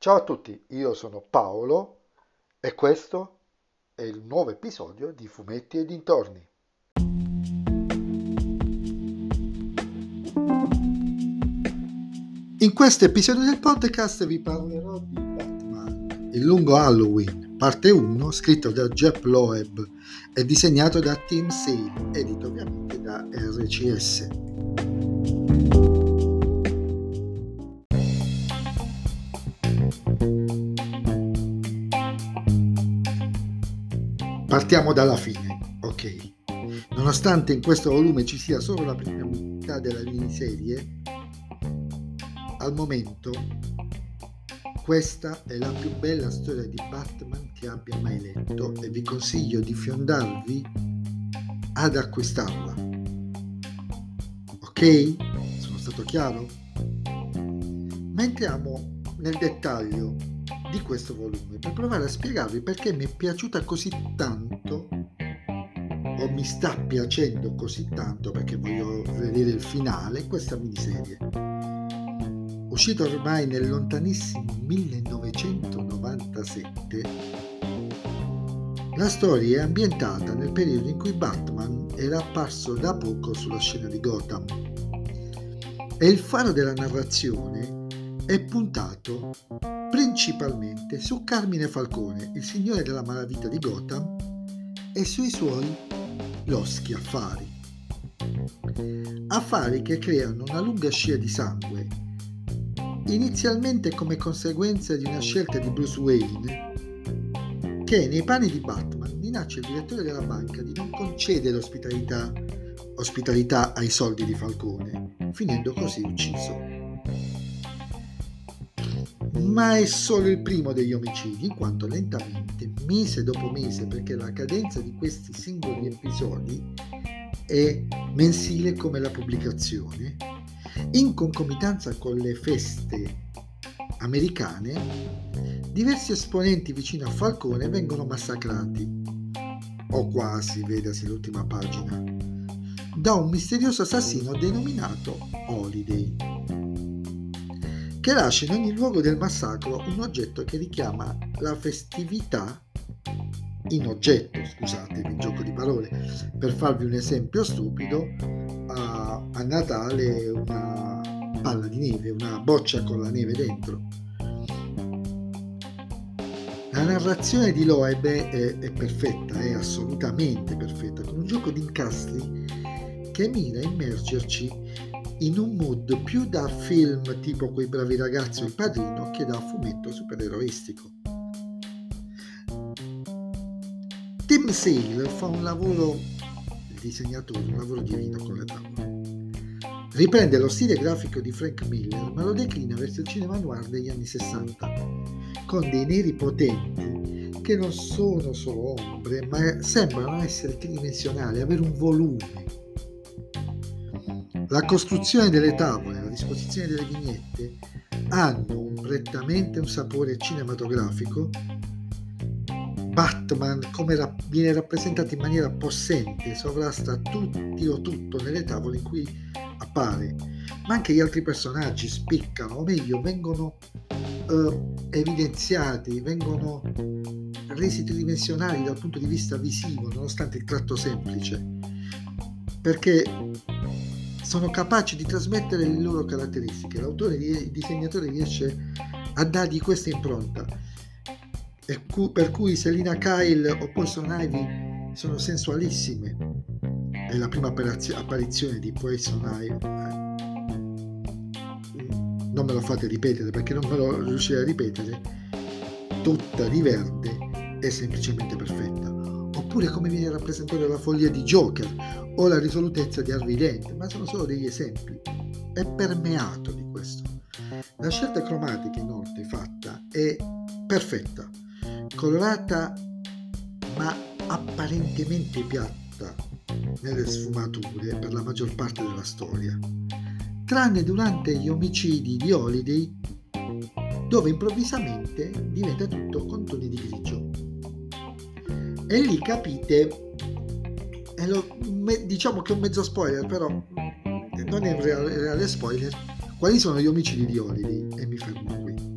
Ciao a tutti, io sono Paolo e questo è il nuovo episodio di Fumetti e dintorni. In questo episodio del podcast vi parlerò di Batman, il lungo Halloween, parte 1, scritto da Jeff Loeb e disegnato da Tim Sale, edito ovviamente da RCS. Partiamo dalla fine, ok. Nonostante in questo volume ci sia solo la prima metà della miniserie, al momento questa è la più bella storia di Batman che abbia mai letto e vi consiglio di fiondarvi ad acquistarla. Ok? Sono stato chiaro? Ma entriamo nel dettaglio di questo volume per provare a spiegarvi perché mi è piaciuta così tanto o mi sta piacendo così tanto perché voglio vedere il finale questa miniserie. Uscita ormai nel lontanissimo 1997 la storia è ambientata nel periodo in cui Batman era apparso da poco sulla scena di Gotham. E il faro della narrazione è puntato principalmente su Carmine Falcone, il signore della malavita di Gotham, e sui suoi loschi affari. Affari che creano una lunga scia di sangue, inizialmente come conseguenza di una scelta di Bruce Wayne, che nei panni di Batman minaccia il direttore della banca di non concedere ospitalità, ospitalità ai soldi di Falcone, finendo così ucciso ma è solo il primo degli omicidi, in quanto lentamente, mese dopo mese, perché la cadenza di questi singoli episodi è mensile come la pubblicazione, in concomitanza con le feste americane, diversi esponenti vicino a Falcone vengono massacrati, o quasi, vedasi l'ultima pagina, da un misterioso assassino denominato Holiday che lascia in ogni luogo del massacro un oggetto che richiama la festività in oggetto, scusatevi il gioco di parole, per farvi un esempio stupido, a, a Natale una palla di neve, una boccia con la neve dentro. La narrazione di Loeb è, è perfetta, è assolutamente perfetta, con un gioco di incastri che mira a immergerci in un mood più da film tipo Quei bravi ragazzi o Il padrino che da fumetto supereroistico. Tim Sale fa un lavoro, il disegnatore, un lavoro divino con le tavole. Riprende lo stile grafico di Frank Miller ma lo declina verso il cinema noir degli anni 60, con dei neri potenti che non sono solo ombre ma sembrano essere tridimensionali, avere un volume la costruzione delle tavole, la disposizione delle vignette hanno prettamente un sapore cinematografico. Batman, come ra- viene rappresentato in maniera possente, sovrasta tutti o tutto nelle tavole in cui appare, ma anche gli altri personaggi spiccano, o meglio, vengono uh, evidenziati, vengono resi tridimensionali dal punto di vista visivo, nonostante il tratto semplice. Perché sono capaci di trasmettere le loro caratteristiche. L'autore, il disegnatore riesce a dargli questa impronta. Per cui Selina Kyle o Poison Ivy sono sensualissime. È la prima apparizione di Poison Ivy. Non me lo fate ripetere perché non me lo riuscirei a ripetere. Tutta di verde è semplicemente perfetta oppure come viene rappresentata la follia di Joker o la risolutezza di Harvey Dent, ma sono solo degli esempi. È permeato di questo. La scelta cromatica inoltre fatta è perfetta, colorata ma apparentemente piatta nelle sfumature per la maggior parte della storia, tranne durante gli omicidi di Holiday dove improvvisamente diventa tutto con toni di grigio. E lì capite e lo, diciamo che è un mezzo spoiler, però non è un reale, reale spoiler. Quali sono gli omicidi di Holiday? E mi fermo qui.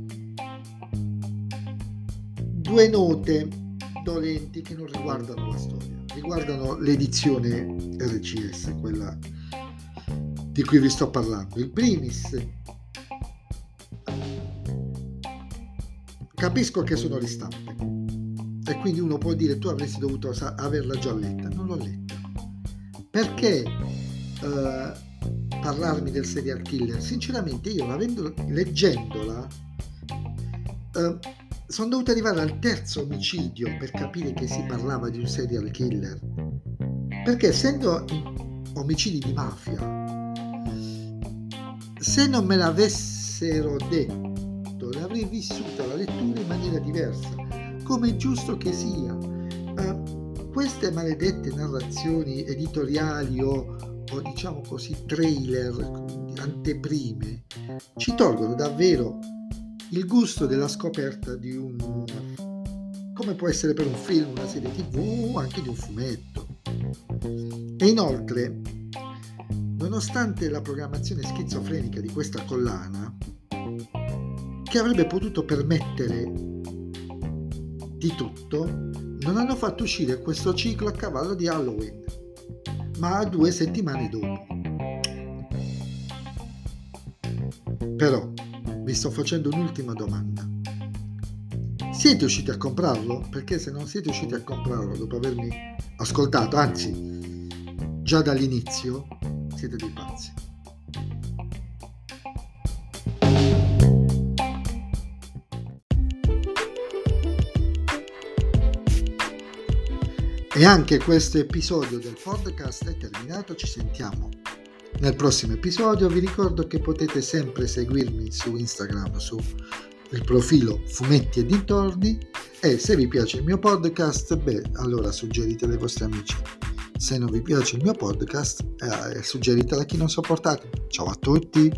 due note dolenti che non riguardano la storia, riguardano l'edizione RCS, quella di cui vi sto parlando. Il primis, capisco che sono ristampe e quindi uno può dire tu avresti dovuto averla già letta, non l'ho letta. Perché eh, parlarmi del serial killer? Sinceramente io leggendola eh, sono dovuto arrivare al terzo omicidio per capire che si parlava di un serial killer. Perché essendo omicidi di mafia, se non me l'avessero detto, l'avrei vissuta la lettura in maniera diversa, come è giusto che sia. Uh, queste maledette narrazioni editoriali o, o diciamo così trailer, anteprime, ci tolgono davvero il gusto della scoperta di un come può essere per un film, una serie tv o anche di un fumetto. E inoltre nonostante la programmazione schizofrenica di questa collana, che avrebbe potuto permettere di tutto, non hanno fatto uscire questo ciclo a cavallo di Halloween, ma due settimane dopo. Però vi sto facendo un'ultima domanda. Siete usciti a comprarlo? Perché se non siete usciti a comprarlo dopo avermi ascoltato, anzi già dall'inizio, siete dei pazzi. E anche questo episodio del podcast è terminato, ci sentiamo nel prossimo episodio. Vi ricordo che potete sempre seguirmi su Instagram, su il profilo Fumetti e Dintorni e se vi piace il mio podcast, beh, allora suggeritelo ai vostri amici. Se non vi piace il mio podcast, eh, suggeritelo a chi non sopportate. Ciao a tutti!